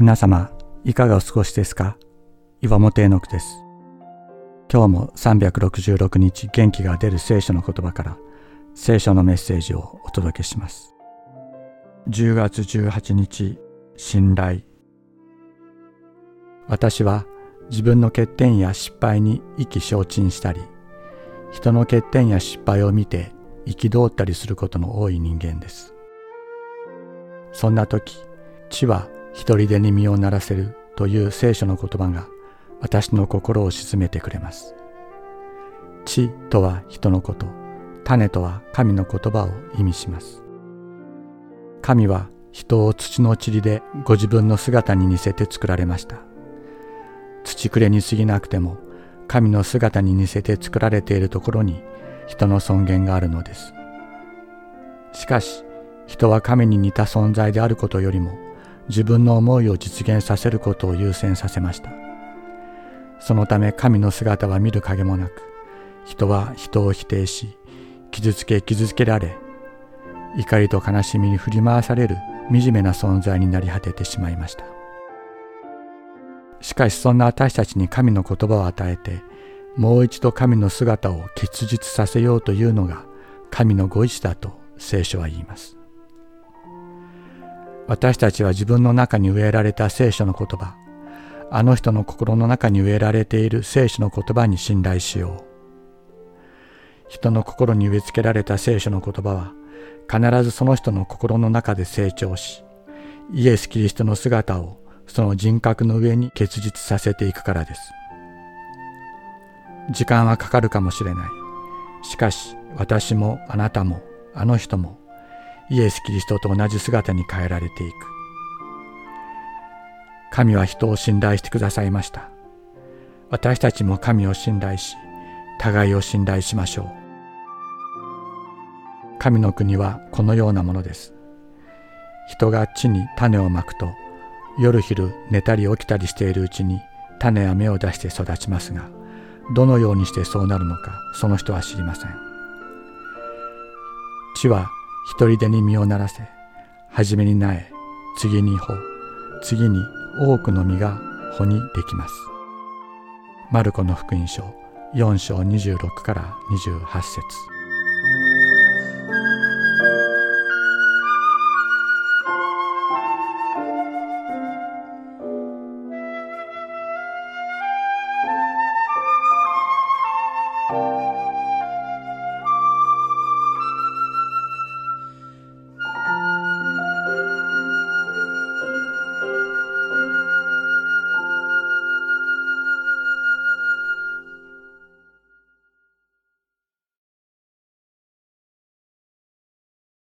皆様、いかがお過ごしですか？岩本絵の句です。今日も366日元気が出る聖書の言葉から聖書のメッセージをお届けします。10月18日、信頼。私は自分の欠点や失敗に意気消沈したり、人の欠点や失敗を見て憤ったりすることの多い人間です。そんな時、地は一人でに身を鳴らせるという聖書の言葉が私の心を鎮めてくれます。地とは人のこと、種とは神の言葉を意味します。神は人を土の塵でご自分の姿に似せて作られました。土くれに過ぎなくても神の姿に似せて作られているところに人の尊厳があるのです。しかし人は神に似た存在であることよりも自分の思いを実現させることを優先させました。そのため神の姿は見る影もなく人は人を否定し傷つけ傷つけられ怒りと悲しみに振り回される惨めな存在になり果ててしまいました。しかしそんな私たちに神の言葉を与えてもう一度神の姿を結実させようというのが神のご意志だと聖書は言います。私たちは自分の中に植えられた聖書の言葉、あの人の心の中に植えられている聖書の言葉に信頼しよう。人の心に植え付けられた聖書の言葉は、必ずその人の心の中で成長し、イエス・キリストの姿をその人格の上に結実させていくからです。時間はかかるかもしれない。しかし私もあなたもあの人もイエス・キリストと同じ姿に変えられていく。神は人を信頼してくださいました。私たちも神を信頼し、互いを信頼しましょう。神の国はこのようなものです。人が地に種をまくと、夜昼寝たり起きたりしているうちに種や芽を出して育ちますが、どのようにしてそうなるのか、その人は知りません。地は一人でに身をならせ、はじめに苗、次に穂、次に多くの実が穂にできます。マルコの福音書4章26から28節